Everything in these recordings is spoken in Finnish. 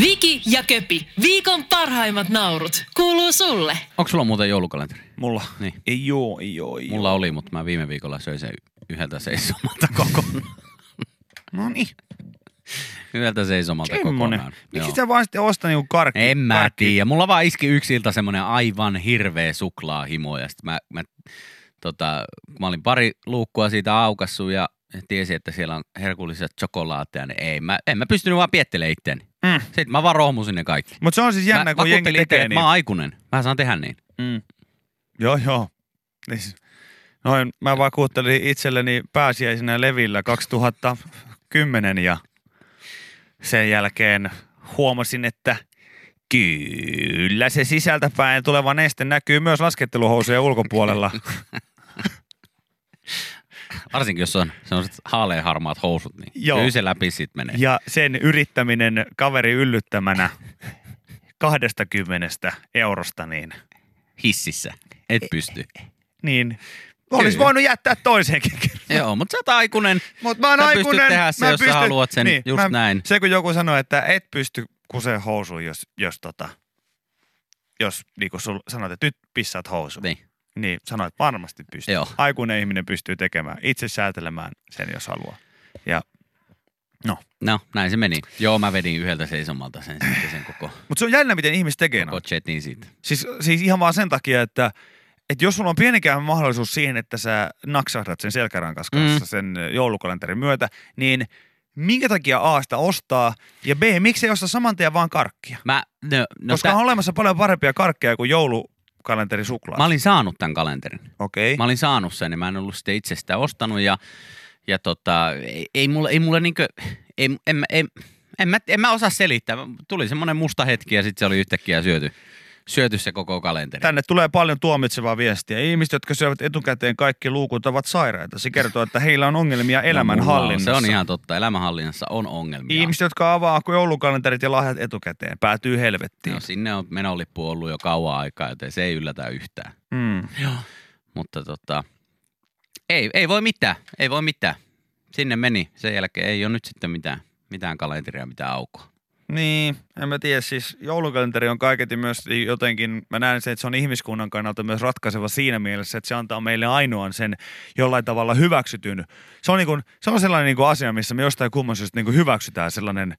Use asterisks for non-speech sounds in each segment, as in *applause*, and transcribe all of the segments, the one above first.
Viki ja Köpi, viikon parhaimmat naurut, kuuluu sulle. Onko sulla muuten joulukalenteri? Mulla? Niin. Ei joo, ei joo, ei Mulla oli, mutta mä viime viikolla söin sen yhdeltä seisomalta *laughs* kokonaan. No niin, Yhdeltä seisomalta semmonen. kokonaan. Miksi Joo. sä vaan sitten osta niinku karkki? En mä karkki- tiedä. Mulla vaan iski yksi ilta semmonen aivan hirveä suklaahimo. Ja sit mä, mä, tota, kun mä olin pari luukkua siitä aukassu ja tiesin, että siellä on herkulliset chokolaatteja, niin ei, mä, en mä pystynyt vaan piettelemään itteeni. Mm. Sitten mä vaan rohmusin ne kaikki. Mut se on siis jännä, mä kun jengi tekee itse, niin. mä oon aikuinen. Mä saan tehdä niin. Mm. Joo, joo. Siis, noin, mä vakuuttelin itselleni pääsiäisenä Levillä 2010 ja sen jälkeen huomasin, että kyllä se sisältäpäin tuleva neste näkyy myös lasketteluhousujen ulkopuolella. *laughs* Varsinkin jos on sellaiset haaleanharmaat housut, niin Joo. kyllä se läpi sit menee. ja sen yrittäminen kaveri yllyttämänä 20 eurosta, niin, Hississä. Et pysty. niin olisi voinut jättää toisenkin. Joo, mutta sä oot aikuinen. Mutta mä oon Sä pystyt aikuinen. tehdä se, mä jos sä haluat sen just näin. Se kun joku sanoo, että et pysty kuseen housuun, jos, jos tota, jos sul sanot, että nyt pissaat housuun. Niin. Niin sanoit, varmasti pystyy. Joo. Aikuinen ihminen pystyy tekemään, itse säätelemään sen, jos haluaa. Ja, no. No, näin se meni. Joo, mä vedin yhdeltä seisomalta sen sitten sen koko, Mutta se on jännä, miten ihmiset tekee koko chatin siitä. Siis, siis ihan vaan sen takia, että, että jos sulla on pienikään mahdollisuus siihen, että sä naksahdat sen selkärankas kanssa Mm. sen joulukalenterin myötä, niin minkä takia A sitä ostaa ja B, miksi ei osta saman tien vaan karkkia? Mä, no, no Koska tä, on olemassa paljon parempia karkkeja kuin joulukalenteri suklaa. mä olin saanut tämän kalenterin. Okei. Mä olin saanut sen ja mä en ollut sitten itse sitä ostanut ja, ja tota, ei, ei mulle, ei mulle niinkö, ei, en, mä- en, en, mä, en mä osaa selittää. Tuli semmoinen musta hetki ja sitten se oli yhtäkkiä syöty, syöty se koko kalenteri. Tänne tulee paljon tuomitsevaa viestiä. Ihmiset, jotka syövät etukäteen kaikki luukut, ovat sairaita. Se kertoo, että heillä on ongelmia No, elämänhallinnassa. on, Se on ihan totta. Elämänhallinnassa on ongelmia. Ihmiset, jotka avaa joulukalenterit ja lahjat etukäteen, päätyy helvettiin. No, sinne on menolippu ollut jo kauan aikaa, joten se ei yllätä yhtään. Mm. Joo. Mutta tota, ei, ei voi mitään, ei voi mitään. Sinne meni. Sen jälkeen ei ole nyt sitten mitään, mitään kalenteria, mitään aukoa. Niin, en mä tiedä. Siis joulukalenteri on kaiketi myös jotenkin, mä näen sen, että se on ihmiskunnan kannalta myös ratkaiseva siinä mielessä, että se antaa meille ainoan sen jollain tavalla hyväksytyn. Se on, niin kuin, se on sellainen niin kuin asia, missä me jostain kumman syystä niin kuin hyväksytään sellainen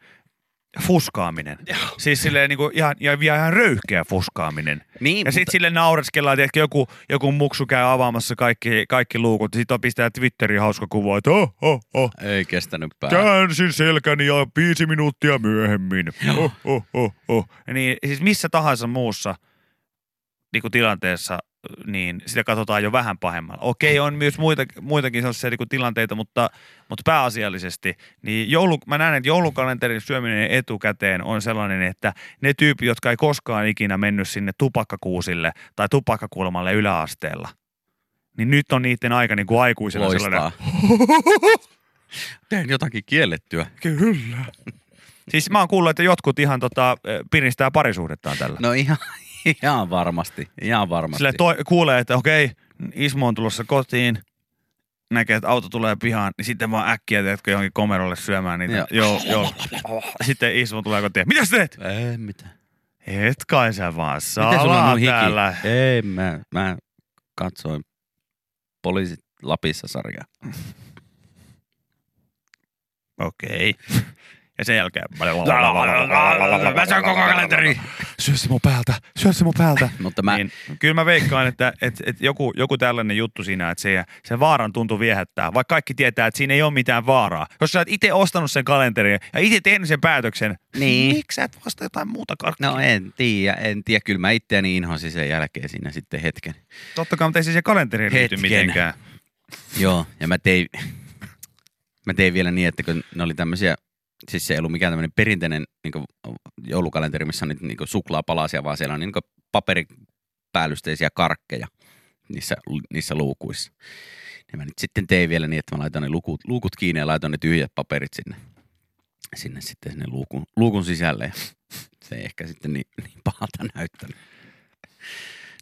fuskaaminen. Siis silleen niin kuin ihan, ja vielä ihan röyhkeä fuskaaminen. Niin, Ja sitten sille naureskellaan, että joku, joku muksu käy avaamassa kaikki, kaikki luukut. Sitten on pistää Twitteriin hauska kuva, että oh, oh, oh, ei kestänyt pää. Käänsin selkäni ja viisi minuuttia myöhemmin. Oh, oh, oh, oh. Niin, siis missä tahansa muussa niin kuin tilanteessa, niin sitä katsotaan jo vähän pahemmalla. Okei, on myös muita, muitakin sellaisia niin kuin tilanteita, mutta, mutta pääasiallisesti, niin joulu, mä näen, että joulukalenterin syöminen etukäteen on sellainen, että ne tyypit, jotka ei koskaan ikinä mennyt sinne tupakkakuusille tai tupakkakulmalle yläasteella, niin nyt on niiden aika niin kuin aikuisena sellainen, Loistaa. Teen jotakin kiellettyä. Kyllä. Siis mä oon kuullut, että jotkut ihan tota, piristää parisuhdettaan tällä. No ihan, *laughs* ihan varmasti, ihan varmasti. Sille toi, kuulee, että okei, Ismo on tulossa kotiin, näkee, että auto tulee pihaan, niin sitten vaan äkkiä teetkö johonkin komerolle syömään niitä. Joo. Joo, joo. Sitten Ismo tulee kotiin. Mitä sä teet? Ei mitään. Et kai sä vaan salaa täällä. Ei, mä, mä katsoin poliisit Lapissa sarjaa. Okei. Ja sen jälkeen... *laughs* Mä söin koko kalenteri. Syö se mun päältä, syö se mun päältä. *laughs* Mutta mä, Niin, kyllä mä veikkaan, että, että, että joku, joku tällainen juttu siinä, että se, se vaaran tuntu viehättää, vaikka kaikki tietää, että siinä ei ole mitään vaaraa. Jos sä oot itse ostanut sen kalenterin ja itse tehnyt sen päätöksen, Niin. miksi sä et vasta jotain muuta karkkia? no en tiedä, en tiedä. Kyllä mä itseäni inhosin sen jälkeen siinä sitten hetken. Totta kai, mutta ei se se kalenteri liity Hetken. mitenkään. Joo, ja mä tein, mä tein vielä niin, että kun ne oli tämmöisiä, siis se ei ollut mikään tämmöinen perinteinen niin joulukalenteri, missä on niitä niin suklaapalasia, vaan siellä on niin paperipäällysteisiä karkkeja niissä, niissä luukuissa. Ja mä nyt sitten tein vielä niin, että mä laitan ne lukut, luukut kiinni ja laitan ne tyhjät paperit sinne, sinne sitten sinne luukun, luukun sisälle. Se ei ehkä sitten niin, niin pahalta näyttänyt.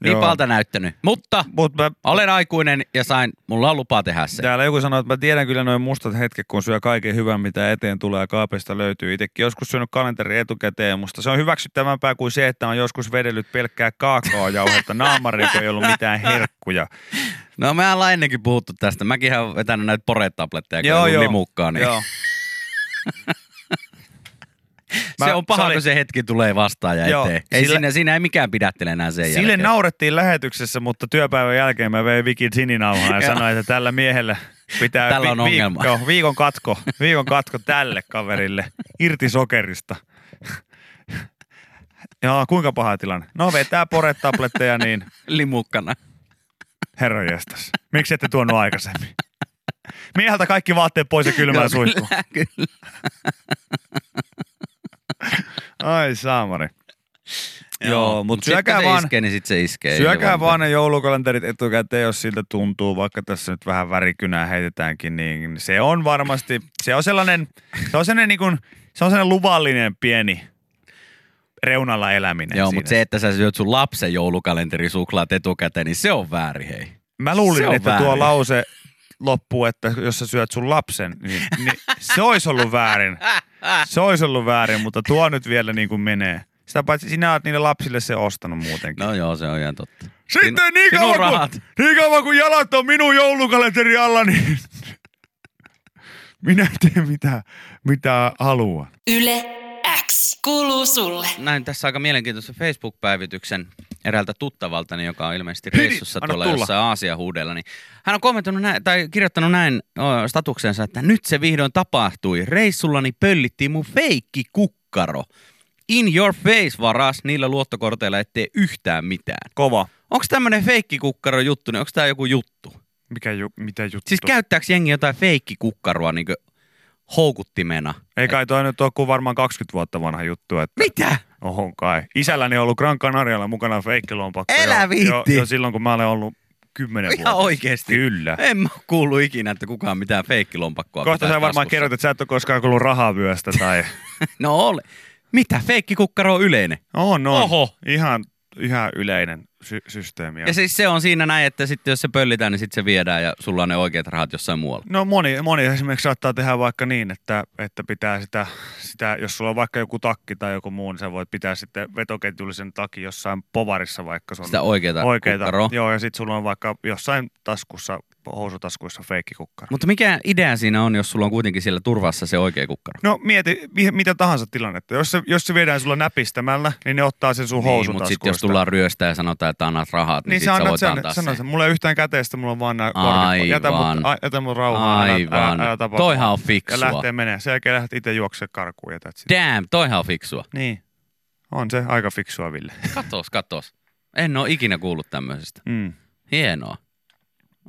Niin Joo. pahalta näyttänyt. Mutta Mut mä, olen aikuinen ja sain, mulla on lupa tehdä se. täällä joku sanoi, että mä tiedän kyllä noin mustat hetket, kun syö kaiken hyvän, mitä eteen tulee ja kaapista löytyy. Itsekin joskus syönyt kalenteri etukäteen, musta se on hyväksyttävämpää kuin se, että on joskus vedellyt pelkkää kaakaojauhetta naamariin, kun ei ollut mitään herkkuja. No me ollaan ennenkin puhuttu tästä. Mäkin olen vetänyt näitä poretabletteja, kun Joo, joo, joo. limukkaa, niin Joo. *laughs* se Mä- on paha, se kun se hetki tulee vastaan ja Joo, eteen. Ei sillä- siinä, siinä ei mikään pidättele enää sen Sille jälkeen. naurettiin lähetyksessä, mutta työpäivän jälkeen mä vein Vikin sininauhaa ja sanoin, että tällä miehellä pitää Tällä on ongelma. joo, viikon, katko, viikon katko tälle kaverille irti sokerista. Joo, kuinka paha tilanne? No vetää poretabletteja, niin Limukkana. herra jestas. Miksi ette tuonut aikaisemmin? Mieheltä kaikki vaatteet pois ja kylmään suihku. Kyllä, kyllä. *laughs* Ai saamari. Joo, mut sit syökää se vaan- iskee, niin sit se iskee. Syökää se vaan ne joulukalenterit etukäteen, jos siltä tuntuu, vaikka tässä nyt vähän värikynää heitetäänkin, niin se on varmasti, se on sellainen, se on sellainen, niin kuin, se on sellainen luvallinen pieni reunalla eläminen Joo, mutta se, että sä syöt sun lapsen joulukalenterisuklaat etukäteen, niin se on väärin, hei. Mä luulin, että tuo väärin. lause loppuu, että jos sä syöt sun lapsen, niin, niin se olisi ollut väärin. *laughs* Se olisi ollut väärin, mutta tuo nyt vielä niin kuin menee. Sitä paitsi sinä oot niille lapsille se ostanut muutenkin. No joo, se on ihan totta. Sitten Sinu- niin kauan, kun, niin kauan kun jalat on minun joulukalenteri alla, niin minä teen mitä, mitä haluan. Yle X kuuluu sulle. Näin tässä aika mielenkiintoisen Facebook-päivityksen eräältä tuttavaltani, joka on ilmeisesti reissussa tuolla tulla. jossain Aasian huudella. Niin hän on kommentoinut näin, tai kirjoittanut näin statuksensa, että nyt se vihdoin tapahtui. Reissullani pöllittiin mun feikki kukkaro. In your face varas niillä luottokorteilla ettei yhtään mitään. Kova. Onko tämmönen feikkikukkaro juttu, niin onko tämä joku juttu? Mikä ju, mitä juttu? Siis käyttääkö jengi jotain feikkikukkaroa niin houkuttimena? Ei kai toi nyt ole kuin varmaan 20 vuotta vanha juttu, että Mitä? Ohon kai. Isälläni on ollut Gran Canarialla mukana feikkilompakko. Älä jo, viitti. jo, jo, silloin, kun mä olen ollut 10 Ihan vuotta. oikeesti. Kyllä. En mä oo kuullut ikinä, että kukaan mitään feikkilompakkoa Kohta sä varmaan taskussa. kerrot, että sä et ole koskaan kuullut rahavyöstä tai... *laughs* No ole. Mitä? Feikkikukkaro on yleinen. on, on. Oho. Ihan, ihan yleinen sy- systeemi. Ja siis se on siinä näin, että sitten jos se pöllitään, niin sitten se viedään ja sulla on ne oikeat rahat jossain muualla. No moni, moni esimerkiksi saattaa tehdä vaikka niin, että, että pitää sitä, sitä, jos sulla on vaikka joku takki tai joku muu, niin sä voit pitää sitten vetoketjullisen takin jossain povarissa vaikka sun Sitä oikeata, oikeita. kukkaroa. Joo, ja sitten sulla on vaikka jossain taskussa, housutaskuissa feikkikukkaro. Mutta mikä idea siinä on, jos sulla on kuitenkin siellä turvassa se oikea kukkaro? No mieti mi- mitä tahansa tilannetta. Jos se, jos se viedään sulla näpistämällä, niin ne ottaa sen sun Niin, mutta housutaskuista. sitten jos tullaan ryöstää ja sanotaan, että annat rahat, niin, niin sit sä voit sen, antaa sen. sen. Mulla ei yhtään käteistä, mulla on vaan nämä kortit. Jätä mut, a, jätä mut rauhaan. Aivan. Älä, älä tapa Toihan on fiksua. Ja lähtee menee. Sen jälkeen lähdet itse juoksemaan karkuun it. Damn, toihan on fiksua. Niin. On se aika fiksua, Ville. Katos, katos. En ole ikinä kuullut tämmöisestä. Mm. Hienoa.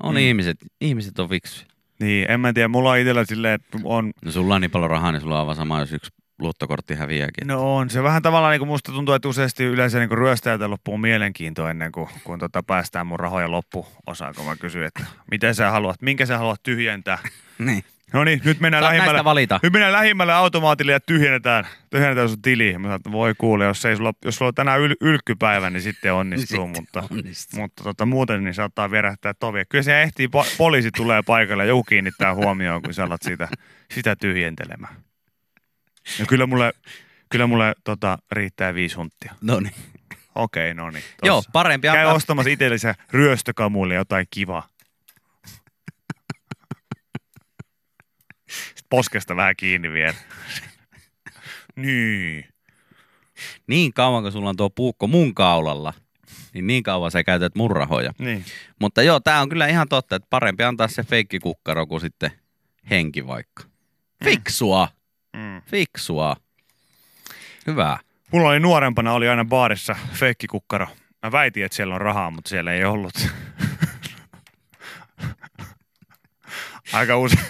On Mm. ihmiset, ihmiset on fiksuja. Niin, en mä tiedä. Mulla on itsellä silleen, että on, No sulla on niin paljon rahaa, niin sulla on aivan sama, jos yksi luottokortti häviääkin. no on se vähän tavallaan niin kuin musta tuntuu, että useasti yleensä niin ryöstäjältä loppuu mielenkiinto ennen kuin kun tota päästään mun rahoja loppuosaan, kun mä kysyn, että miten sä haluat, minkä sä haluat tyhjentää. *laughs* Niin. No niin, nyt mennään Saat lähimmälle. valita. Nyt mennään lähimmälle automaatille ja tyhjennetään, tyhjennetään sun tili. Mä sanoin, että voi kuule, jos, ei sulla, jos sulla on tänään yl, ylkkypäivä, niin sitten onnistuu, Sitten mutta, onnistuu. mutta tota, muuten niin saattaa vierähtää tovi. Kyllä se ehtii, po- poliisi tulee paikalle ja joku kiinnittää huomioon, kun sä alat sitä, sitä tyhjentelemään. Ja kyllä mulle, kyllä mulle tota, riittää viisi hunttia. No niin. Okei, no niin. Joo, parempi Käy antaa. ostamassa itsellensä ryöstökamuille jotain kivaa. Sitten poskesta vähän kiinni vielä. *laughs* niin. Niin kauan, kun sulla on tuo puukko mun kaulalla, niin niin kauan sä käytät mun rahoja. Niin. Mutta joo, tää on kyllä ihan totta, että parempi antaa se feikkikukkaro kuin sitten henki vaikka. Fiksua, Mm. fiksua. Hyvä. Mulla oli nuorempana, oli aina baarissa feikkikukkaro. Mä väitin, että siellä on rahaa, mutta siellä ei ollut. *laughs* Aika usein.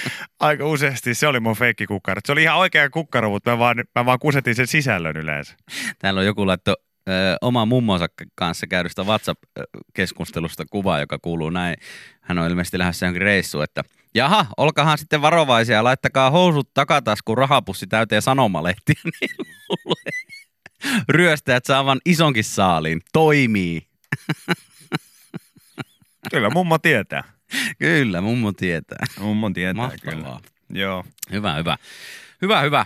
*laughs* Aika useasti se oli mun feikkikukkaro. Se oli ihan oikea kukkaro, mutta mä vaan, mä vaan kusetin sen sisällön yleensä. Täällä on joku laitto ö, oma mummonsa kanssa käydystä WhatsApp-keskustelusta kuva, joka kuuluu näin. Hän on ilmeisesti lähdössä johonkin reissuun, että jaha, olkahan sitten varovaisia, laittakaa housut takataskuun rahapussi täyteen sanomalehtiä, *laughs* niin luulee, ryöstäjät saavan isonkin saaliin. Toimii. *laughs* Kyllä mummo tietää. *laughs* Kyllä, mummo tietää. Mummo tietää Mahtavaa. kyllä. Joo. Hyvä, hyvä. Hyvä, hyvä.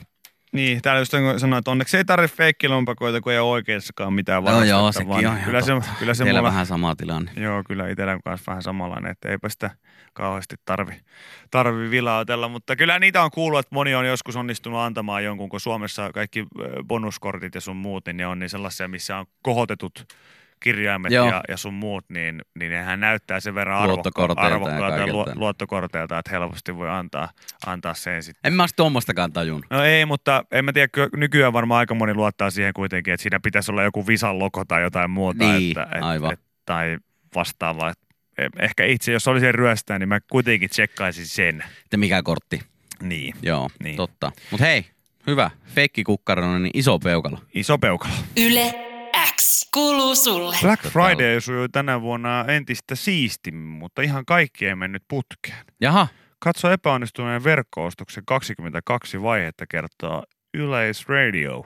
Niin, täällä just sanoin, että onneksi ei tarvitse feikkilompakoita, kun ei ole oikeassakaan mitään No joo, varastettavaa. sekin on kyllä se, kyllä se Teillä mulla, vähän sama tilanne. Joo, kyllä itsellä kanssa vähän samanlainen, että eipä sitä kauheasti tarvi, tarvi vilautella, mutta kyllä niitä on kuullut, että moni on joskus onnistunut antamaan jonkun, kun Suomessa kaikki bonuskortit ja sun muut, niin ne on niin sellaisia, missä on kohotetut kirjaimet Joo. ja, ja sun muut, niin, niin nehän näyttää sen verran ja arvokkaalta ja lu- luottokorteilta, että helposti voi antaa, antaa sen sitten. En mä ois tuommoistakaan tajunnut. No ei, mutta en mä tiedä, nykyään varmaan aika moni luottaa siihen kuitenkin, että siinä pitäisi olla joku Visan logo tai jotain muuta. Niin, että, et, aivan. Et, tai vastaavaa. Eh, ehkä itse, jos olisin ryöstää, niin mä kuitenkin tsekkaisin sen. Että mikä kortti. Niin. Joo, Niin. totta. Mut hei, hyvä. Feikki kukkaronen, niin iso peukalo. Iso peukalo. Yle kuuluu sulle. Black Tota- Friday sujui tänä vuonna entistä siistimmin, mutta ihan kaikki ei mennyt putkeen. Jaha, Katso epäonnistuneen verkko-ostoksen 22 vaihetta kertoo Yleisradio.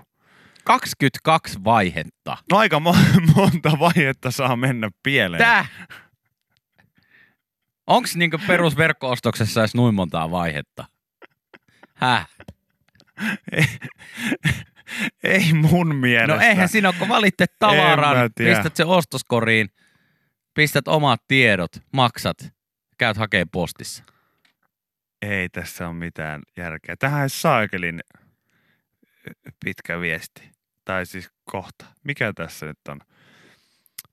22 vaihetta. No aika mo- *laughs* monta vaihetta saa mennä pieleen. Tää! Onks niinku perusverkko-ostoksessa edes noin montaa vaihetta? Häh? *laughs* Ei, mun mielestä. No eihän siinä ole, kun mä tavaran, pistät se ostoskoriin, pistät omat tiedot, maksat, käyt hakee postissa. Ei tässä ole mitään järkeä. Tähän ei saakelin pitkä viesti. Tai siis kohta. Mikä tässä nyt on?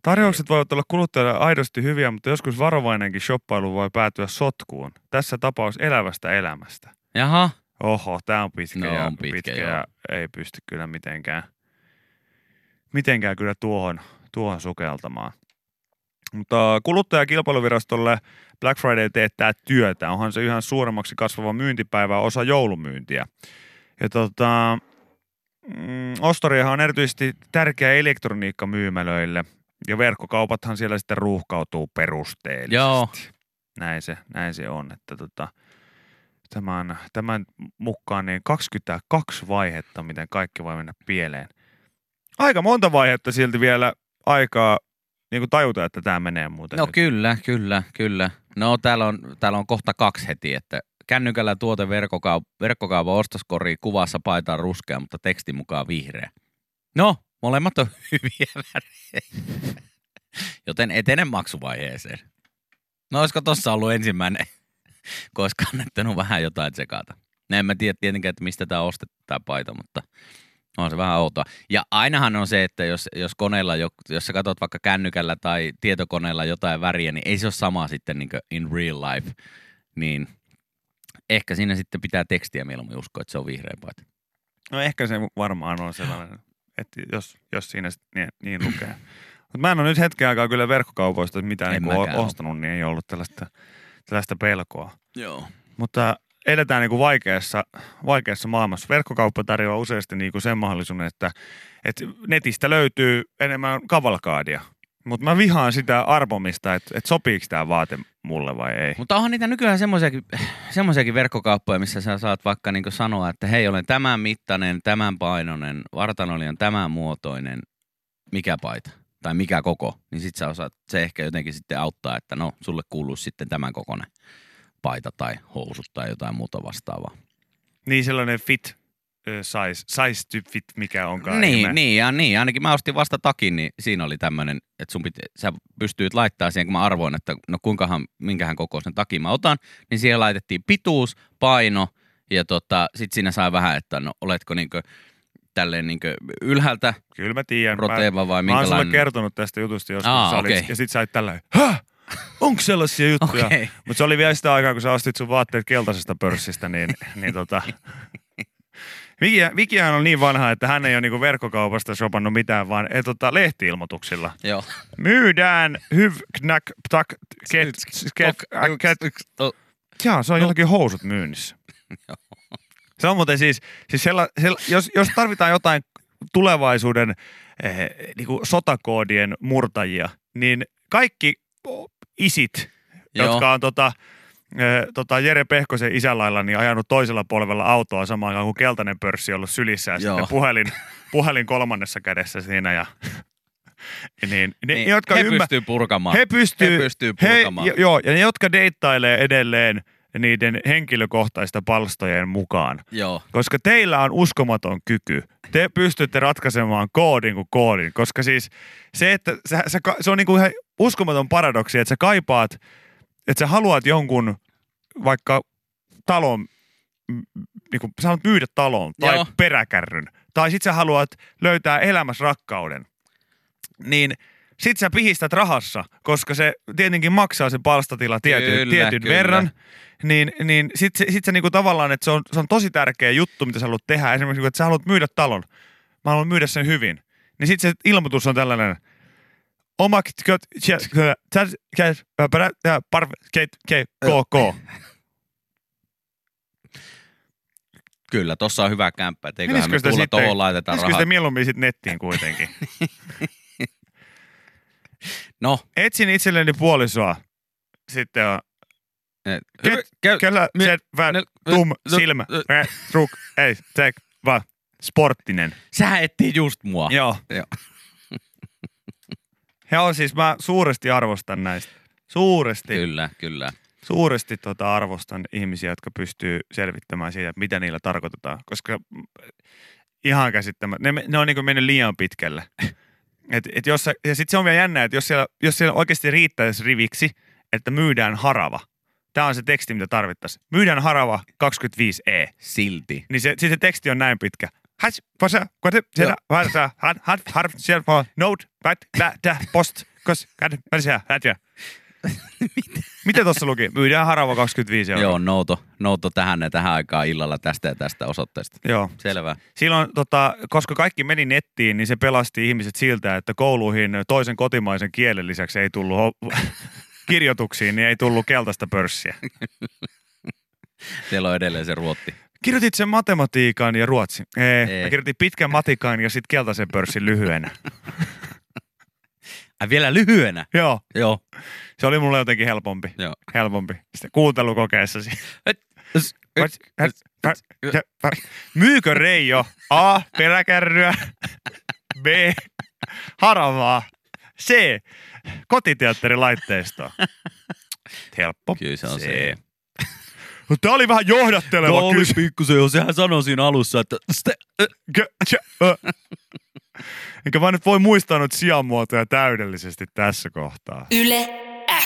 Tarjoukset voivat olla kuluttajalle aidosti hyviä, mutta joskus varovainenkin shoppailu voi päätyä sotkuun. Tässä tapaus elävästä elämästä. Jaha, Oho, tämä on pitkä, No, ja, on pitkä, pitkä joo. ja ei pysty kyllä mitenkään, mitenkään kyllä tuohon, tuohon sukeltamaan. Mutta kuluttajakilpailuvirastolle Black Friday teettää työtä. Onhan se yhä suuremmaksi kasvava myyntipäivä osa joulumyyntiä. Ja tota, mm, ostoriahan on erityisesti tärkeä elektroniikkamyymälöille. Ja verkkokaupathan siellä sitten ruuhkautuu perusteellisesti. Joo. Näin se, näin se on. Että tota, tämän, tämän mukaan niin 22 vaihetta, miten kaikki voi mennä pieleen. Aika monta vaihetta silti vielä aikaa niin kuin tajuta, että tämä menee muuten. no nyt. kyllä, kyllä, kyllä. No täällä on, täällä on kohta kaksi heti, että kännykällä tuote verkkokaup- verkkokaupan ostoskori kuvassa paitaan ruskea, mutta tekstin mukaan vihreä. No, molemmat on *laughs* hyviä värejä. Joten etene maksuvaiheeseen. No olisiko tossa ollut ensimmäinen, olisi kannattanut vähän jotain tsekata. En mä tiedä tietenkään, että mistä tämä ostettu tämä paita, mutta on se vähän outoa. Ja ainahan on se, että jos, jos koneella, jo- jos sä katsot vaikka kännykällä tai tietokoneella jotain väriä, niin ei se ole sama sitten niin in real life. Niin ehkä siinä sitten pitää tekstiä mieluummin uskoa, että se on vihreä paita. No ehkä se varmaan on sellainen, että jos, jos siinä niin, niin lukee. Mutta mä en ole nyt hetken aikaa kyllä verkkokaupoista mitään niin ostanut, niin ei ollut tällaista, tällaista pelkoa. Joo. Mutta eletään niin kuin vaikeassa, vaikeassa maailmassa. Verkkokauppa tarjoaa useasti niin kuin sen mahdollisuuden, että, että netistä löytyy enemmän kavalkaadia. Mutta mä vihaan sitä arpomista, että, että sopiiko tämä vaate mulle vai ei. Mutta onhan niitä nykyään semmoisiakin, semmoisiakin verkkokauppoja, missä sä saat vaikka niin sanoa, että hei, olen tämän mittainen, tämän painoinen, vartanoli on tämän muotoinen, mikä paita tai mikä koko, niin sit sä osaat, se ehkä jotenkin sitten auttaa, että no, sulle kuuluu sitten tämän kokoinen paita tai housut tai jotain muuta vastaavaa. Niin sellainen fit size, size to fit, mikä onkaan. Niin, ihme. niin, ja niin, ainakin mä ostin vasta takin, niin siinä oli tämmöinen, että sun piti, sä pystyit laittaa siihen, kun mä arvoin, että no kuinkahan, minkähän kokoisen takin mä otan, niin siihen laitettiin pituus, paino, ja tota, sit siinä sai vähän, että no oletko niinkö tälleen niinkö ylhäältä Kyllä mä tiedän. Mä, roteeva vai mä oon sulle minkälainen? kertonut tästä jutusta joskus. Aa, olit, okei. Ja sit sä olit tällä Häh? Onko sellaisia juttuja? Okei. Mutta se oli vielä sitä aikaa, kun sä ostit sun vaatteet keltaisesta pörssistä, niin, niin tota... *laughs* Vikiä, Vikihän on niin vanha, että hän ei ole niinku verkkokaupasta shopannut mitään, vaan e, tota, lehti-ilmoituksilla. Joo. Myydään hyv, knack, tak, ket, ket, ket, Jaa, se on jotenkin housut myynnissä. *laughs* Se on muuten siis, siis sella, sella, jos, jos tarvitaan jotain tulevaisuuden eh, niinku sotakoodien murtajia, niin kaikki isit, Joo. jotka on tota, ö, tota Jere Pehkosen isälailla niin ajanut toisella polvella autoa samaan aikaan kuin keltainen pörssi ollut sylissä ja Joo. sitten puhelin, puhelin kolmannessa kädessä siinä. Ja, *laughs* niin, ne, Niin, jotka he ymmär- pystyy purkamaan. he pystyy, he pystyy he, purkamaan. jo- joo, ja ne, jotka deittailee edelleen niiden henkilökohtaista palstojen mukaan. Joo. Koska teillä on uskomaton kyky. Te pystytte ratkaisemaan koodin kuin koodin. Koska siis se, että sä, sä, se on niinku ihan uskomaton paradoksi, että sä kaipaat, että sä haluat jonkun vaikka talon, niinku, sä haluat myydä talon tai Joo. peräkärryn. Tai sit sä haluat löytää elämässä rakkauden. Niin sit sä pihistät rahassa, koska se tietenkin maksaa se palstatila tietyn, Kyllä, tietyn kyllä. verran. Niin, niin sit, se- sit se niinku tavallaan, että se on, se on tosi tärkeä juttu, mitä sä haluat tehdä. Esimerkiksi, että sä haluat myydä talon. Mä haluan myydä sen hyvin. Niin sit se ilmoitus on tällainen, keit, KK. Kyllä, tossa on hyvä kämppä. että Eiköhän me tulla tuohon rahaa. sitä mieluummin sit nettiin kuitenkin? *laughs* No, Etsin itselleni puolisoa. Sitten on Ket- Kyllä mi- se vä, ne- tum, silmä, truk, ei, tek, va, sporttinen. Sä etsii just mua. Joo. Joo. *laughs* Joo, siis mä suuresti arvostan näistä. Suuresti, Kyllä, kyllä. suuresti tota arvostan ihmisiä, jotka pystyy selvittämään siitä, mitä niillä tarkoitetaan. Koska mm, ihan käsittämättä, ne, ne on niin mennyt liian pitkälle. Et, et jos ja sitten se on vielä jännä, että jos siellä, jos siellä oikeasti riittäisi riviksi, että myydään harava. Tämä on se teksti, mitä tarvittaisiin. Myydään harava 25E. Silti. Niin se, siis se teksti on näin pitkä. Has, pasa, kote, siellä, varsa, hat, hat, harf, siellä, note, bat, da, da, post, kos, kad, varsa, hätiä. Mitä tuossa luki? Myydään harava 25 euroa. Joo, nouto, nouto tähän ja tähän aikaan illalla tästä ja tästä osoitteesta. Joo. Selvä. Silloin, tota, koska kaikki meni nettiin, niin se pelasti ihmiset siltä, että kouluihin toisen kotimaisen kielen lisäksi ei tullut ho- *laughs* kirjoituksiin, niin ei tullut keltaista pörssiä. Siellä on edelleen se ruotti. Kirjoitit sen matematiikan ja ruotsi. Ei, Ei. Mä kirjoitin pitkän matikan ja sitten keltaisen pörssin lyhyenä. *laughs* Ai vielä lyhyenä? Joo, Joo. se oli mulle jotenkin helpompi. Joo. Helpompi. Sitten kuuntelukokeessasi. Et- Myykö Reijo A. Peräkärryä B. Haravaa C. Kotiteatterilaitteistoa Helppo Kyllä se on se. No, Tää oli vähän johdatteleva oli kysymys. pikkusen, jo sehän sanoi siinä alussa, että Enkä mä nyt voi muistaa noita sijamuotoja täydellisesti tässä kohtaa. Yle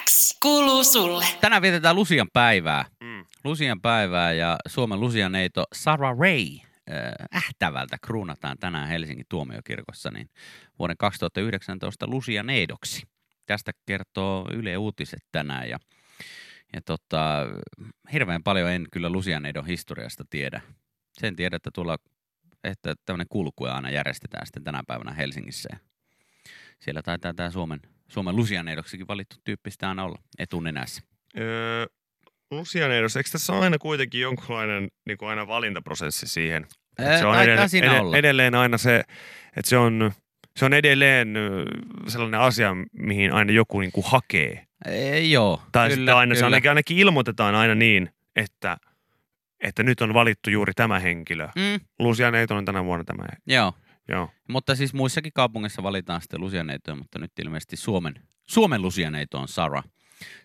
X kuuluu sulle. tänään vietetään Lusian päivää. Mm. Lusian päivää ja Suomen Lusianeito Sarah Ray äh, Ähtävältä kruunataan tänään Helsingin tuomiokirkossa niin vuoden 2019 Lusianeidoksi. Tästä kertoo Yle Uutiset tänään ja, ja tota, hirveän paljon en kyllä Lusianeidon historiasta tiedä. Sen tiedän, että tuolla että tämmöinen kulkue aina järjestetään sitten tänä päivänä Helsingissä. Ja siellä taitaa tämä Suomen, Suomen Lusianeidoksikin valittu tyyppi sitä aina olla etunenässä. Öö, Lucianeidos, eikö tässä ole aina kuitenkin jonkunlainen niin kuin aina valintaprosessi siihen? Ää, se on edelleen, siinä ed- olla. edelleen aina se, että se on, se on edelleen sellainen asia, mihin aina joku niin kuin hakee. Ei, joo, Tai kyllä, sitten aina se kyllä. ainakin, ainakin ilmoitetaan aina niin, että, että nyt on valittu juuri tämä henkilö. Mm, Lucianeiton on tänä vuonna tämä. joo, Joo. mutta siis muissakin kaupungeissa valitaan sitten lusianeitoja, mutta nyt ilmeisesti Suomen, Suomen lusianeito on Sara.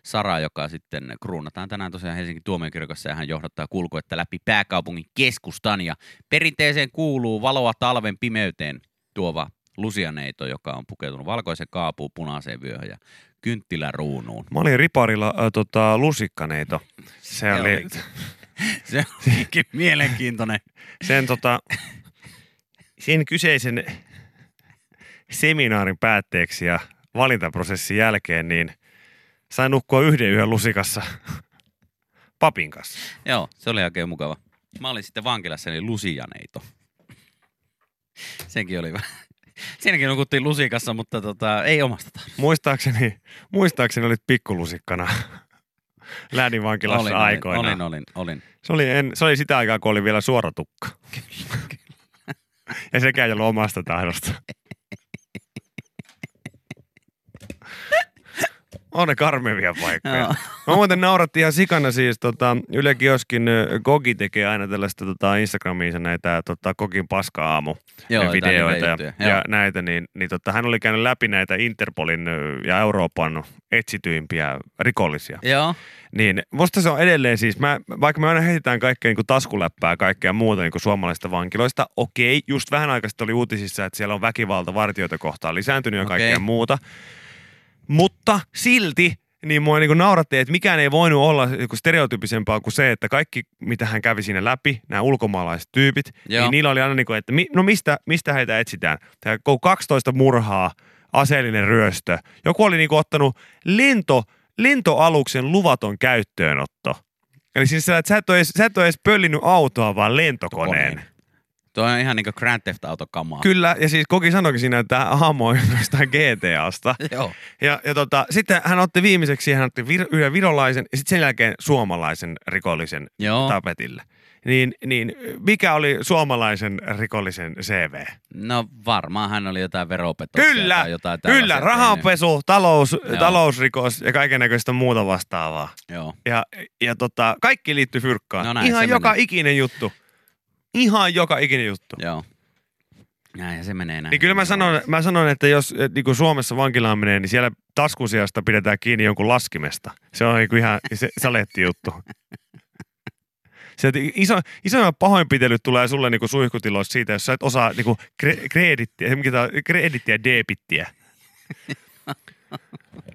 Sara, joka sitten kruunataan tänään tosiaan Helsingin tuomiokirkossa ja hän johdattaa kulkuetta läpi pääkaupungin keskustan ja perinteeseen kuuluu valoa talven pimeyteen tuova lusianeito, joka on pukeutunut valkoisen kaapuun, punaiseen vyöhön ja kynttiläruunuun. Mä olin riparilla äh, tota, lusikkaneito. Se oli, *laughs* Se onkin mielenkiintoinen. sen tota, sen kyseisen seminaarin päätteeksi ja valintaprosessin jälkeen, niin sain nukkua yhden yhden lusikassa *laughs* papin kanssa. Joo, se oli oikein mukava. Mä olin sitten vankilassa, eli lusianeito. Senkin oli vähän. Siinäkin nukuttiin lusikassa, mutta tota, ei omasta tahdosta. Muistaakseni, muistaakseni olit pikkulusikkana Läänin vankilassa olin, aikoinaan. Olin, olin, olin. Se, oli en, se oli sitä aikaa, kun oli vielä suora tukka. *laughs* ja sekään ei ollut omasta tahdosta. *laughs* On ne karmevia paikkoja. Joo. Mä muuten nauratti ihan sikana siis, tota, Yle Kioskin Gogi tekee aina tällaista tota, Instagramiinsa näitä tota, Kogin paska-aamu Joo, videoita ja, ja näitä, niin, niin tota, hän oli käynyt läpi näitä Interpolin ja Euroopan etsityimpiä rikollisia. Joo. Niin, musta se on edelleen siis, mä, vaikka me aina heitetään kaikkea niin taskuläppää ja kaikkea muuta niin suomalaisista vankiloista, okei, just vähän aikaa sitten oli uutisissa, että siellä on väkivalta vartijoita kohtaan lisääntynyt ja Okei. kaikkea muuta. Mutta silti niin mua niin nauratti, että mikään ei voinut olla niin stereotypisempaa kuin se, että kaikki, mitä hän kävi siinä läpi, nämä ulkomaalaiset tyypit, Joo. niin niillä oli aina niin kuin, että mi, no mistä, mistä heitä etsitään? Tämä 12 murhaa, aseellinen ryöstö. Joku oli niin kuin ottanut lento, lentoaluksen luvaton käyttöönotto. Eli siis sä, että sä et ole edes, sä et ole edes pöllinyt autoa, vaan lentokoneen. Koneen. Tuo on ihan niinku Grand Theft Auto kamaa. Kyllä, ja siis Koki sanoikin siinä, että hahmo on *laughs* jostain GTAsta. Joo. Ja, ja tota, sitten hän otti viimeiseksi, hän otti vir, yhden virolaisen ja sitten sen jälkeen suomalaisen rikollisen Joo. tapetille. Niin, niin mikä oli suomalaisen rikollisen CV? No varmaan hän oli jotain veropetoksia Kyllä, tai jotain kyllä, rahanpesu, talous, Joo. talousrikos ja kaiken näköistä muuta vastaavaa. Joo. Ja, ja tota, kaikki liittyy fyrkkaan. No näin Ihan joka menee. ikinen juttu. Ihan joka ikinen juttu. Joo. Näin se menee näin. Niin kyllä mä sanon, mä sanon että jos et, niin kuin Suomessa vankilaan menee, niin siellä taskusijasta pidetään kiinni jonkun laskimesta. Se on niin kuin ihan se, saletti juttu. Se, iso, isoimmat pahoinpitelyt tulee sulle niin suihkutiloissa siitä, jos sä et osaa niin kuin kre, kredittiä, mikä kredittiä ja debittiä.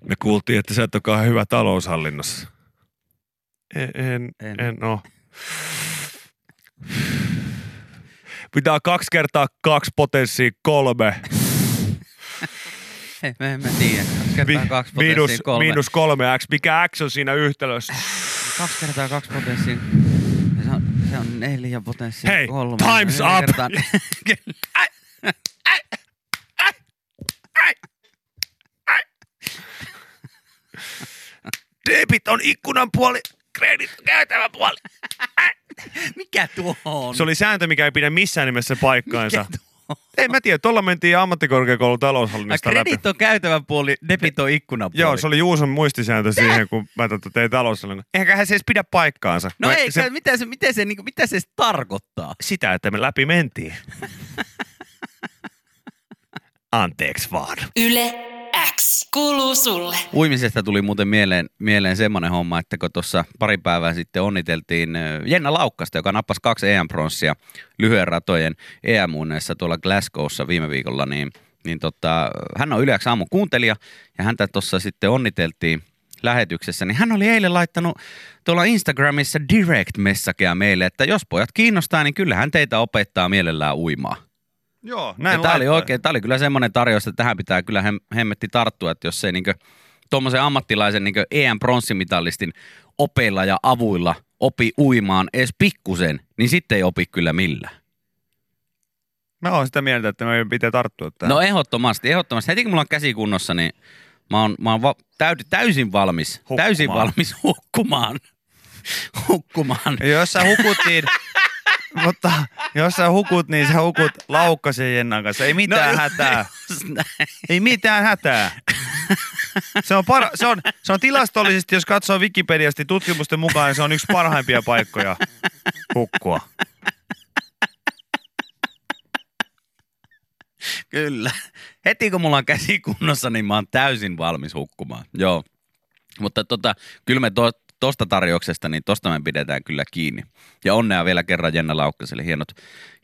Me kuultiin, että sä et olekaan hyvä taloushallinnossa. En, en, En. en, oo. Pitää kaksi kertaa kaksi potenssia kolme. *laughs* Mä en mä tiedä. Kaksi kertaa Mi- kaksi miinus, kolme. miinus kolme x. Mikä x on siinä yhtälössä? Kaksi kertaa kaksi potenssia. Se on, se on neljä potenssia Hei, kolme. time's up! Kertaa, *laughs* Debit on ikkunan puoli, kredit käytävä puoli. Mikä tuo on? Se oli sääntö, mikä ei pidä missään nimessä paikkaansa. Mikä tuo? Ei mä tiedä, tuolla mentiin ammattikorkeakoulun Ai, taloushallinnosta läpi. Kredit on käytävä puoli, debit on ikkunapuoli. Joo, se oli Juuson muistisääntö siihen, kun mä tota tein taloushallinnon. Eihän se edes pidä paikkaansa. No Mä- ei, se, se... mitä, se, mitä, se, niinku, mitä se tarkoittaa? sitä, että me läpi mentiin. *laughs* Anteeksi vaan. Yle X kuuluu sulle. Uimisesta tuli muuten mieleen, mieleen semmoinen homma, että kun tuossa pari päivää sitten onniteltiin Jenna Laukkasta, joka nappasi kaksi EM-pronssia lyhyen ratojen EM-unneessa tuolla Glasgowssa viime viikolla, niin, niin tota, hän on yleensä aamun kuuntelija ja häntä tuossa sitten onniteltiin lähetyksessä, niin hän oli eilen laittanut tuolla Instagramissa direct-messagea meille, että jos pojat kiinnostaa, niin kyllä hän teitä opettaa mielellään uimaa. Joo, näin tämä oli oikein, tämä oli kyllä semmoinen tarjous, että tähän pitää kyllä hem, hemmetti tarttua, että jos se niinkö tuommoisen ammattilaisen niinkö EM-pronssimitalistin opeilla ja avuilla opi uimaan edes pikkusen, niin sitten ei opi kyllä millään. Mä oon sitä mieltä, että meidän pitää tarttua tähän. No ehdottomasti, ehdottomasti. Heti kun mulla on käsi kunnossa, niin mä oon, mä oon va- täysin, täysin valmis, Hukkumaan. täysin valmis *laughs* hukkumaan. hukkumaan. Ja jos sä hukut, niin, *laughs* mutta jos sä hukut, niin sä hukut laukkasen Jennan kanssa. Ei mitään No, hätää. Ei mitään hätää. Se on, para, se, on, se on tilastollisesti, jos katsoo Wikipediasta tutkimusten mukaan, niin se on yksi parhaimpia paikkoja hukkua. Kyllä. Heti kun mulla on käsi kunnossa, niin mä oon täysin valmis hukkumaan. Joo. Mutta tota, kyllä me to, tosta tarjouksesta, niin tosta me pidetään kyllä kiinni. Ja onnea vielä kerran Jenna Laukkaselle. Hienot,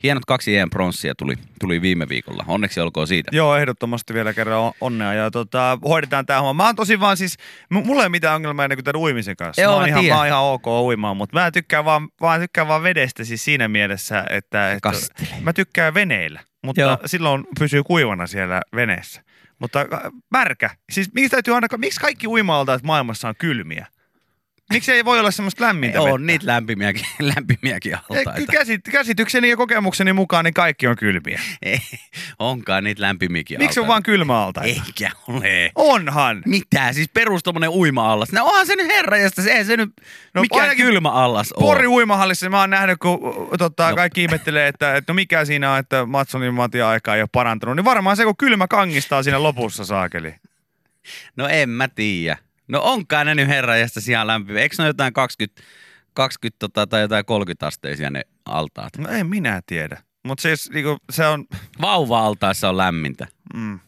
hienot kaksi EM-pronssia tuli, tuli viime viikolla. Onneksi olkoon siitä. Joo, ehdottomasti vielä kerran on- onnea. Ja tota, hoidetaan tämä homma. Mä oon tosi vaan siis, mulla ei ole mitään ongelmaa niin tämän uimisen kanssa. Joo, mä, oon mä ihan, tiedän. mä oon ihan ok uimaan, mutta mä tykkään vaan, vaan, tykkään vaan vedestä siis siinä mielessä, että, että Kastele. mä tykkään veneillä, mutta Joo. Silloin pysyy kuivana siellä veneessä. Mutta äh, märkä. Siis miksi täytyy aina, miksi kaikki uima-altaat maailmassa on kylmiä? Miksi ei voi olla semmoista lämmintä On vettä? niitä lämpimiäkin, *laughs* lämpimiäkin altaita. käsit, käsitykseni ja kokemukseni mukaan niin kaikki on kylmiä. Ei, onkaan niitä lämpimiäkin Miksi on vaan kylmä altaita? Eikä ole. Onhan. Mitä? Siis perus tommonen uima-allas. No onhan se nyt herra, josta se ei se nyt No mikään ainakin kylmä allas oo. Pori uimahallissa mä oon nähnyt, kun tota, No. kaikki ihmettelee, että, että no mikä siinä on, että Matsonin Matia aikaa ei ole parantunut. Niin varmaan se, kun kylmä kangistaa siinä lopussa saakeli. No en mä tiedä. No onkaan ne nyt herra jästä ihan lämpimä. Eikö ne ole jotain 20, 20 tota, tai jotain 30 asteisia ne altaat? No en minä tiedä. Mutta siis niinku, se on... Vauva-altaassa on lämmintä. Mm.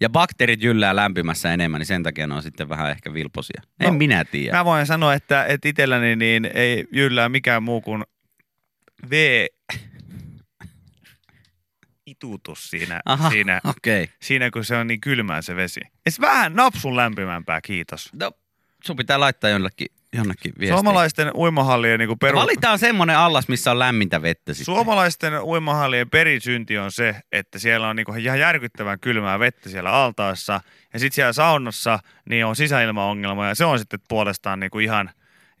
Ja bakteerit jyllää lämpimässä enemmän, niin sen takia ne on sitten vähän ehkä vilposia. En No, minä tiedä. Mä voin sanoa, että, että itselläni niin ei jyllää mikään muu kuin V itutus siinä, Aha, siinä. Okay. siinä, kun se on niin kylmää se vesi. Es vähän napsun lämpimämpää, kiitos. No, sun pitää laittaa jonnekin, jonnekin viestiä. Suomalaisten uimahallien niin peru... Valitaan semmonen allas, missä on lämmintä vettä sitten. Suomalaisten uimahallien perisynti on se, että siellä on niinku ihan järkyttävän kylmää vettä siellä altaassa. Ja sitten siellä saunassa niin on sisäilmaongelma ja se on sitten puolestaan niinku ihan,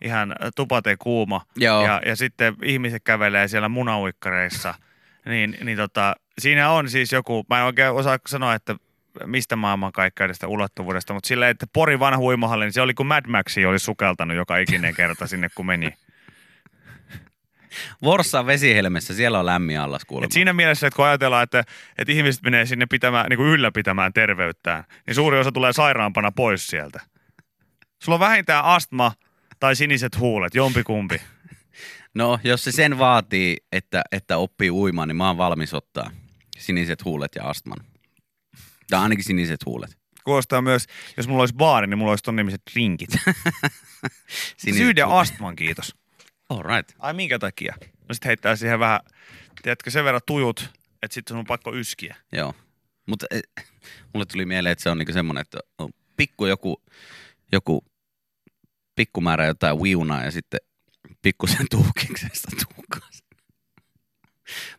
ihan tupate kuuma. Joo. Ja, ja sitten ihmiset kävelee siellä munauikkareissa. niin, niin tota, siinä on siis joku, mä en oikein osaa sanoa, että mistä maailmankaikkeudesta ulottuvuudesta, mutta sillä, että Pori vanha uimahalli, niin se oli kuin Mad Maxi oli sukeltanut joka ikinen kerta sinne, kun meni. *laughs* Vorssan vesihelmessä, siellä on lämmin allas kuulemma. Et siinä mielessä, että kun ajatellaan, että, että ihmiset menee sinne pitämään, niin kuin ylläpitämään terveyttään, niin suuri osa tulee sairaampana pois sieltä. Sulla on vähintään astma tai siniset huulet, jompikumpi. *laughs* No, jos se sen vaatii, että, että oppii uimaan, niin mä oon valmis ottaa siniset huulet ja astman. Tai ainakin siniset huulet. Kuulostaa myös, jos mulla olisi baari, niin mulla olisi ton nimiset drinkit. *laughs* Syyden astman, kiitos. All right. Ai minkä takia? No sit heittää siihen vähän, tiedätkö, sen verran tujut, että sitten sun on pakko yskiä. Joo. Mutta eh, mulle tuli mieleen, että se on niinku semmoinen, että on pikku joku, joku pikkumäärä jotain viunaa ja sitten pikkusen *laughs* tuhkiksesta tuhkaa.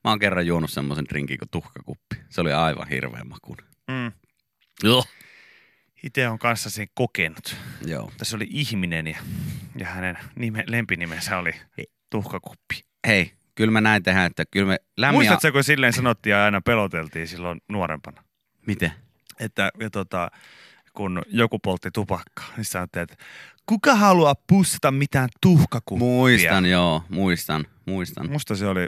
Mä oon kerran juonut semmoisen drinkin kuin tuhkakuppi. Se oli aivan hirveän makuinen. Mm. Joo. Itse on kanssa sen kokenut. Joo. Tässä oli ihminen ja, ja hänen nime, lempinimensä oli tuhkakuppi. Hei, kyllä me näin tehdään, että kyllä me lämmin... Muistatko, kun silleen sanottiin ja aina peloteltiin silloin nuorempana? Miten? Että ja tota, kun joku poltti tupakkaa, niin sanottiin, että kuka haluaa pussata mitään tuhkakuppia? Muistan, joo, muistan, muistan. Musta se oli,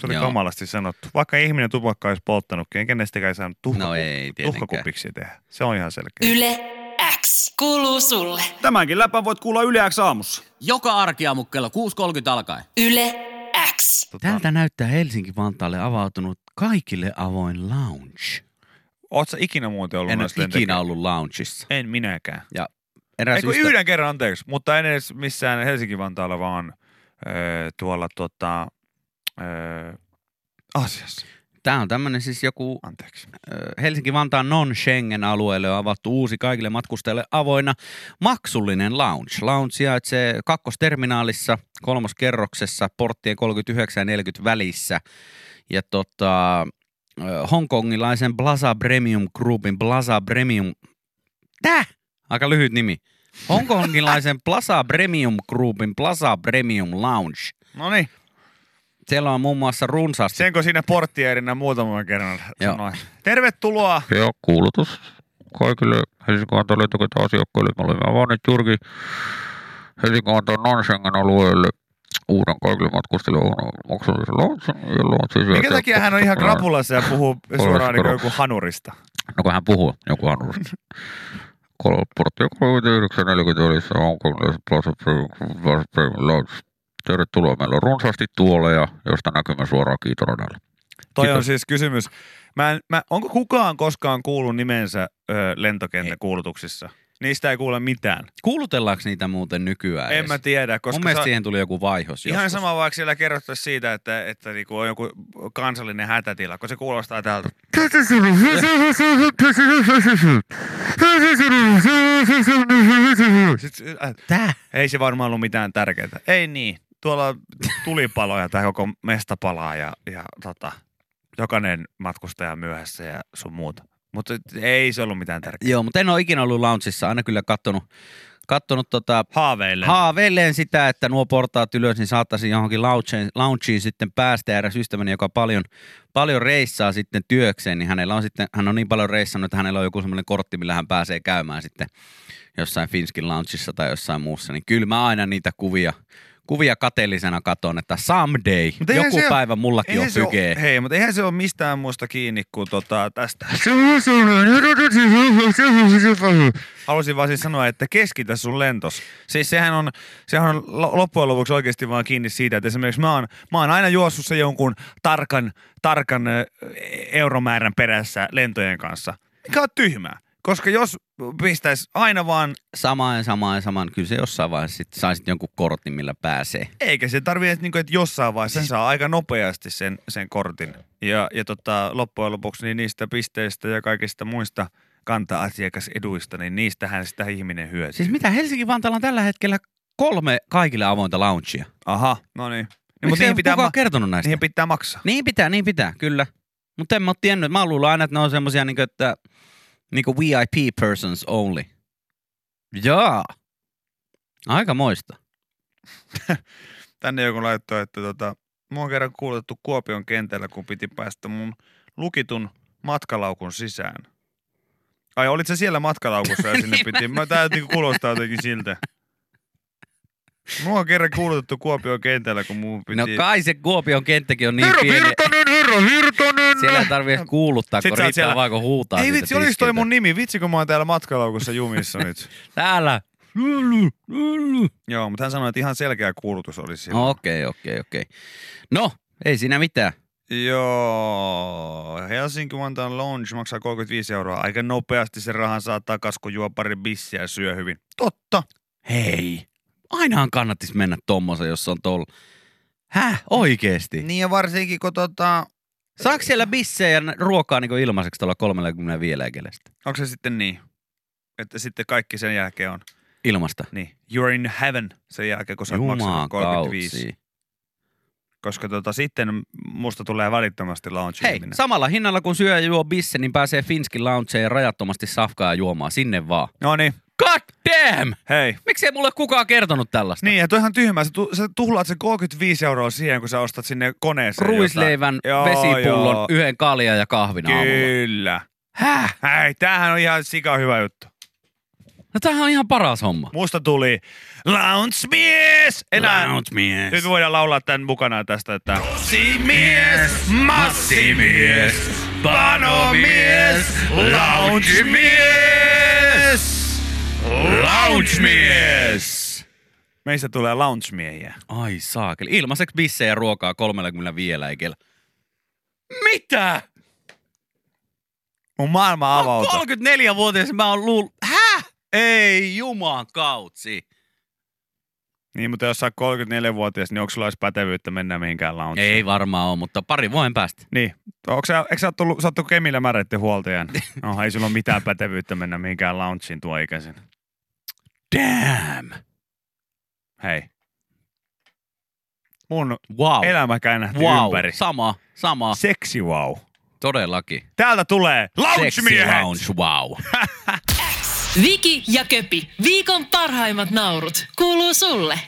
se oli Joo. kamalasti sanottu. Vaikka ihminen tupakkaa olisi polttanutkin, enkä kenestäkään ei saanut tuhkaku- No ei tietenkään. tuhkakupiksi tehdä. Se on ihan selkeä. Yle X kuuluu sulle. Tämänkin läpän voit kuulla Yle X aamussa. Joka arkiaamu kello 6.30 alkaen. Yle X. Tota, Tältä näyttää Helsinki-Vantaalle avautunut kaikille avoin lounge. Oot sä ikinä muuten ollut En ole ikinä lentokentällä? ollut loungeissa. En minäkään. Ja eräs Eikö ystä... yhden kerran, anteeksi, mutta en edes missään Helsinki-Vantaalla, vaan öö, tuolla tota, öö, Aasiassa. Tämä on tämmöinen siis joku Anteeksi. ö, Helsinki-Vantaan non-Schengen-alueelle on avattu uusi kaikille matkustajille avoinna maksullinen lounge. Lounge sijaitsee kakkosterminaalissa, kolmoskerroksessa, porttien 39 ja 40 välissä. Ja tota, ö, hongkongilaisen Plaza Premium Groupin Plaza Premium... Tää? Aika lyhyt nimi. Hongkongilaisen Plaza Premium Groupin Plaza Premium Lounge. No niin, Siellä on muun muassa runsaasti senko siinä porttierinä muutaman kerran Joo. sanoi. Tervetuloa. Ja kuulutus kaikille Helsingin lentokentän asiakkaille. Me olemme avanneet juurikin Helsingin non alueelle uuden kaikille matkustajille maksullisen lounge. Ja lounge Minkä takia hän on ihan krapulassa ja puhuu suoraan niin joku hanurista? No kun hän puhuu joku anusta. Porttia 39 40 välissä Hongkongilaiset Plaza Premium- Lounge. Tervetuloa. Meillä on runsaasti tuoleja, josta näkymme suoraan kiitoradalle. Toi Kiitos. on siis kysymys. Mä en, mä, onko kukaan koskaan kuullut nimensä ö, lentokenttäkuulutuksissa? Niistä ei kuule mitään. Kuulutellaanko niitä muuten nykyään En edes? mä tiedä, koska Mun mielestä sa- siihen tuli joku vaihos Ihan joskus. sama vaikka siellä kerrottaisiin siitä, että, että niinku on joku kansallinen hätätila, kun se kuulostaa täältä. Sitten, äh, Tää? ei se varmaan ollut mitään tärkeää. Ei niin. Tuolla tulipaloja tai koko mesta palaa ja, ja tota, jokainen matkustaja myöhässä ja sun muuta. Mutta ei se ollut mitään tärkeää. Joo, mutta en ole ikinä ollut loungeissa. Aina kyllä kattonut, kattonut tota, Haaveille. haaveilleen sitä, että nuo portaat ylös, niin saattaisin johonkin loungeen, loungeen sitten päästä. Ja eräs ystäväni, joka paljon, paljon reissaa sitten työkseen, niin hänellä on sitten, hän on niin paljon reissannut, että hänellä on joku semmoinen kortti, millä hän pääsee käymään sitten jossain Finskin loungeissa tai jossain muussa. Niin kyllä mä aina niitä kuvia, kuvia kateellisena katon, että someday, Mutta joku se- päivä mullakin on pykee. hei, mutta eihän se ole mistään muusta kiinni kuin tota, tästä. Halusin vaan siis sanoa, että keskitä sun lentos. Siis sehän on, sehän on lo- loppujen lopuksi oikeasti vaan kiinni siitä, että esimerkiksi mä oon, mä oon aina juossut se jonkun tarkan, tarkan euromäärän perässä lentojen kanssa. Mikä on tyhmää. Koska jos pistäisi aina vaan, Samaan samaan samaan. Kyllä se jossain vaiheessa sit saisit jonkun kortin, millä pääsee. eikä se tarvitse, että, niinku, että jossain vaiheessa sen saa aika nopeasti sen, sen kortin. Ja, ja tota, loppujen lopuksi niin niistä pisteistä ja kaikista muista kanta-asiakaseduista, niin niistähän sitä ihminen hyötyy. Siis mitä, Helsingin Vantaalla on tällä hetkellä kolme kaikille avointa loungea. Aha, no niin. Niin mutta niihin pitää, ma- kertonut näistä? niihin pitää maksaa. Niin pitää, niin pitää, kyllä. Mutta en mä oo tiennyt. Mä luulen aina, että ne on semmosia niinku, että niinku VIP persons only. Jaa. Aika moista. *laughs* Tänne joku laittoi, että tota, mua on kerran kuulutettu Kuopion kentällä, kun piti päästä mun lukitun matkalaukun sisään. Ai, olit se siellä matkalaukussa ja sinne *laughs* Niin piti? Mä tää niinku kuulostaa jotenkin siltä. Mua on kerran kuulutettu Kuopion kentällä, kun mun piti... No kai se Kuopion kenttäkin on niin Herra pieni. Virtanen, herra Virtanen! Siellä ei tarvi edes kuuluttaa, kun riittää siellä- vaan kun huutaa Ei vitsi, olis toi mun nimi. Vitsi, kun mä oon täällä matkalaukussa jumissa nyt. *laughs* Täällä. Lulu, lulu. Joo, mutta hän sanoi, että ihan selkeä kuulutus olisi siinä. Okei, okei, okei. No, ei siinä mitään. Joo, Helsinki Vantaan Lounge maksaa 35 euroa. Aika nopeasti se rahan saa takas, kun juo pari bissiä ja syö hyvin. Totta. Hei, ainahan kannattis mennä tommosen, jos on tuolla. Häh, oikeesti? Niin ja varsinkin, kun tota, Saako siellä bissejä ja ruokaa niin ilmaiseksi tuolla 35 eikelestä? onko se sitten niin, että sitten kaikki sen jälkeen on, Ilmasta. niin, you're in heaven sen jälkeen, kun sä oot maksanut Jumaan 35. kautsi. Koska tota, sitten musta tulee välittömästi lounge Hei, samalla hinnalla kun syö ja juo bisse, niin pääsee Finskin loungeen rajattomasti safkaa ja juomaan. Sinne vaan. No niin, God damn! hei. Miksei mulle kukaan kertonut tällaista? Niin, ja toi ihan tyhmää. Sä, tu- sä tuhlaat sen 35 euroa siihen, kun sä ostat sinne koneeseen Ruisleivän, jotain. Vesipullon, joo. yhden kaljan ja kahvin aamulla. Kyllä. Häh? Hei, tämähän on ihan sika hyvä juttu. No tämähän on ihan paras homma. Musta tuli Lounge Mies! Enää, Lounge-mies. nyt voidaan laulaa tämän mukana tästä, että Massimies, Massimies, Panomies, Lounge Mies, Lounge Mies. Meistä tulee lounge-miehiä. Ai saakeli. Ilmaiseksi bissejä ja ruokaa 35 eikellä. Mitä? Mun maailma avautuu. 34-vuotias mä oon luul... Häh? Ei juman kautsi. Niin, mutta jos sä oot 34-vuotias, niin onko sulla edes pätevyyttä mennä mihinkään loungeen? Ei varmaan ole, mutta pari vuoden päästä. Niin. Onko sä, eikö sä oot tullut, sä oot tullut Kemillä määräitten huoltajan? No, ei sulla ole mitään pätevyyttä mennä mihinkään loungeen tuo ikäisen. Damn. Hei. Mun Wow. elämä käännähti wow. ympäri. Sama, sama. Seksi wow. Todellakin. Täältä tulee Sexy lounge-miehet! lounge, wow. *laughs* Viki ja Köpi, viikon parhaimmat naurut, kuuluu sulle.